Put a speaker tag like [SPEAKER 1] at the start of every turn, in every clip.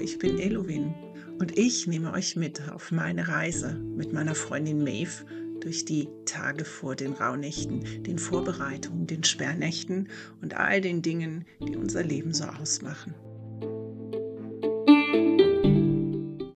[SPEAKER 1] Ich bin Elowin und ich nehme euch mit auf meine Reise mit meiner Freundin Maeve durch die Tage vor den Rauhnächten, den Vorbereitungen, den Sperrnächten und all den Dingen, die unser Leben so ausmachen.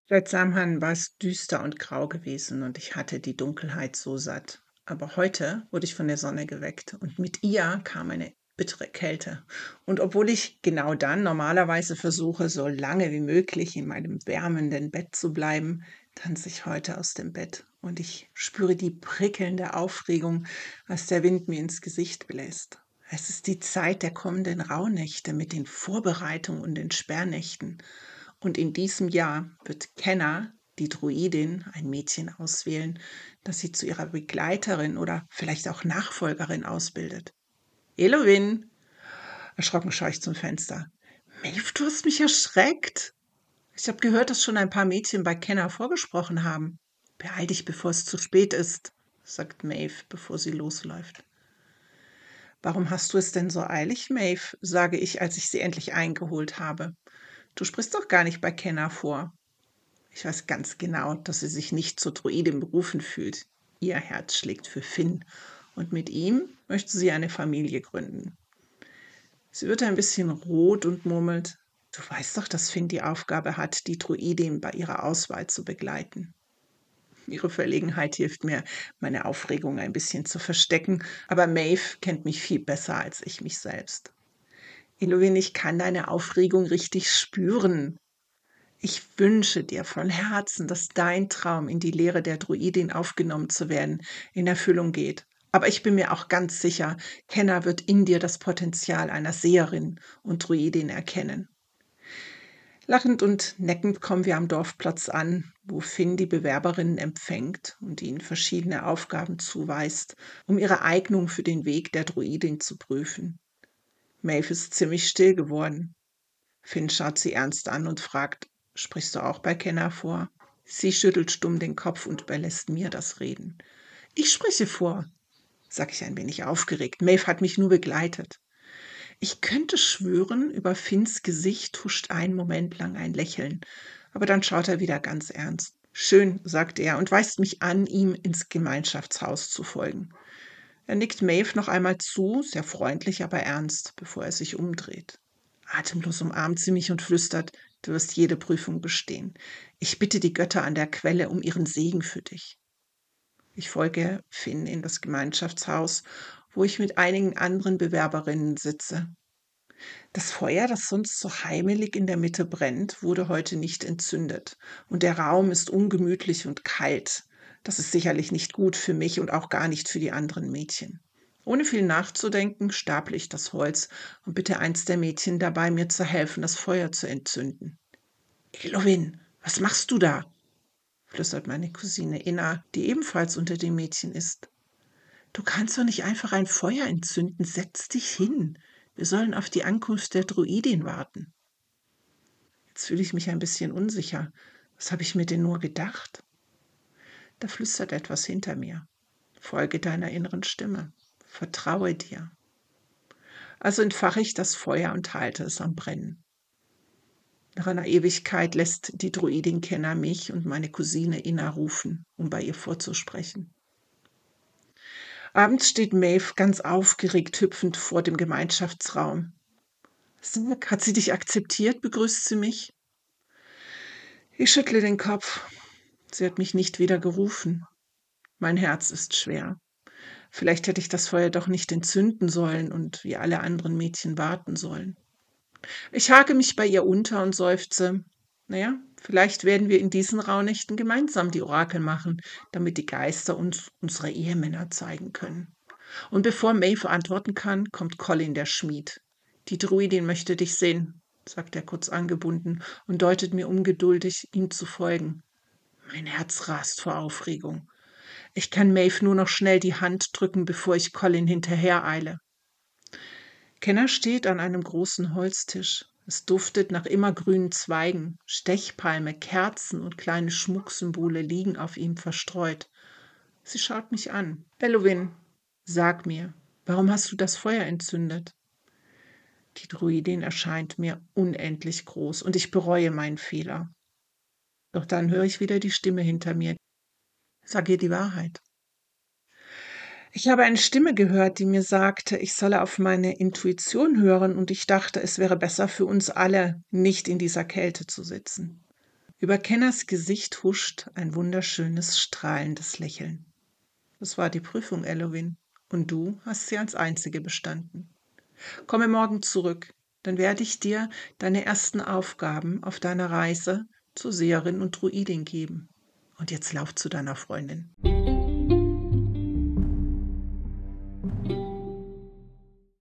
[SPEAKER 1] Seit Samhan war es düster und grau gewesen und ich hatte die Dunkelheit so satt. Aber heute wurde ich von der Sonne geweckt und mit ihr kam eine bittere Kälte. Und obwohl ich genau dann normalerweise versuche, so lange wie möglich in meinem wärmenden Bett zu bleiben, tanze ich heute aus dem Bett und ich spüre die prickelnde Aufregung, als der Wind mir ins Gesicht bläst. Es ist die Zeit der kommenden Rauhnächte mit den Vorbereitungen und den Sperrnächten. Und in diesem Jahr wird Kenna, die Druidin, ein Mädchen auswählen, das sie zu ihrer Begleiterin oder vielleicht auch Nachfolgerin ausbildet. Elowin! Erschrocken schaue ich zum Fenster. Maeve, du hast mich erschreckt. Ich habe gehört, dass schon ein paar Mädchen bei Kenner vorgesprochen haben. Beeil dich, bevor es zu spät ist, sagt Maeve, bevor sie losläuft. Warum hast du es denn so eilig, Maeve? sage ich, als ich sie endlich eingeholt habe. Du sprichst doch gar nicht bei Kenner vor. Ich weiß ganz genau, dass sie sich nicht zur Druidin berufen fühlt. Ihr Herz schlägt für Finn und mit ihm möchte sie eine Familie gründen. Sie wird ein bisschen rot und murmelt, du weißt doch, dass Finn die Aufgabe hat, die Druidin bei ihrer Auswahl zu begleiten. Ihre Verlegenheit hilft mir, meine Aufregung ein bisschen zu verstecken, aber Maeve kennt mich viel besser als ich mich selbst. Eloin, ich kann deine Aufregung richtig spüren. Ich wünsche dir von Herzen, dass dein Traum, in die Lehre der Druidin aufgenommen zu werden, in Erfüllung geht. Aber ich bin mir auch ganz sicher, Kenner wird in dir das Potenzial einer Seherin und Druidin erkennen. Lachend und neckend kommen wir am Dorfplatz an, wo Finn die Bewerberinnen empfängt und ihnen verschiedene Aufgaben zuweist, um ihre Eignung für den Weg der Druidin zu prüfen. Maeve ist ziemlich still geworden. Finn schaut sie ernst an und fragt, sprichst du auch bei Kenner vor? Sie schüttelt stumm den Kopf und überlässt mir das Reden. Ich spreche vor, sag ich ein wenig aufgeregt. Maeve hat mich nur begleitet. Ich könnte schwören, über Finns Gesicht huscht einen Moment lang ein Lächeln, aber dann schaut er wieder ganz ernst. Schön, sagt er und weist mich an, ihm ins Gemeinschaftshaus zu folgen. Er nickt Maeve noch einmal zu, sehr freundlich, aber ernst, bevor er sich umdreht. Atemlos umarmt sie mich und flüstert, du wirst jede Prüfung bestehen. Ich bitte die Götter an der Quelle um ihren Segen für dich. Ich folge Finn in das Gemeinschaftshaus, wo ich mit einigen anderen Bewerberinnen sitze. Das Feuer, das sonst so heimelig in der Mitte brennt, wurde heute nicht entzündet, und der Raum ist ungemütlich und kalt. Das ist sicherlich nicht gut für mich und auch gar nicht für die anderen Mädchen. Ohne viel nachzudenken, staple ich das Holz und bitte eins der Mädchen dabei, mir zu helfen, das Feuer zu entzünden. Elowin, was machst du da? Flüstert meine Cousine Inna, die ebenfalls unter den Mädchen ist. Du kannst doch nicht einfach ein Feuer entzünden. Setz dich hin. Wir sollen auf die Ankunft der Druidin warten. Jetzt fühle ich mich ein bisschen unsicher. Was habe ich mir denn nur gedacht? Da flüstert etwas hinter mir. Folge deiner inneren Stimme. Vertraue dir. Also entfache ich das Feuer und halte es am Brennen. Nach einer Ewigkeit lässt die Druidin Kenner mich und meine Cousine Inna rufen, um bei ihr vorzusprechen. Abends steht Maeve ganz aufgeregt hüpfend vor dem Gemeinschaftsraum. Sag, hat sie dich akzeptiert? begrüßt sie mich. Ich schüttle den Kopf. Sie hat mich nicht wieder gerufen. Mein Herz ist schwer. Vielleicht hätte ich das Feuer doch nicht entzünden sollen und wie alle anderen Mädchen warten sollen. Ich hake mich bei ihr unter und seufze. Naja, vielleicht werden wir in diesen Rauhnächten gemeinsam die Orakel machen, damit die Geister uns unsere Ehemänner zeigen können. Und bevor Maeve antworten kann, kommt Colin der Schmied. Die Druidin möchte dich sehen, sagt er kurz angebunden und deutet mir ungeduldig, ihm zu folgen. Mein Herz rast vor Aufregung. Ich kann Maeve nur noch schnell die Hand drücken, bevor ich Colin hinterhereile. Kenner steht an einem großen Holztisch. Es duftet nach immergrünen Zweigen, Stechpalme, Kerzen und kleine Schmucksymbole liegen auf ihm verstreut. Sie schaut mich an. Bellowin, sag mir, warum hast du das Feuer entzündet? Die Druidin erscheint mir unendlich groß und ich bereue meinen Fehler. Doch dann höre ich wieder die Stimme hinter mir. Sag ihr die Wahrheit. Ich habe eine Stimme gehört, die mir sagte, ich solle auf meine Intuition hören und ich dachte, es wäre besser für uns alle, nicht in dieser Kälte zu sitzen. Über Kenners Gesicht huscht ein wunderschönes, strahlendes Lächeln. Das war die Prüfung, Elohim, und du hast sie als einzige bestanden. Komme morgen zurück, dann werde ich dir deine ersten Aufgaben auf deiner Reise zur Seherin und Druidin geben. Und jetzt lauf zu deiner Freundin.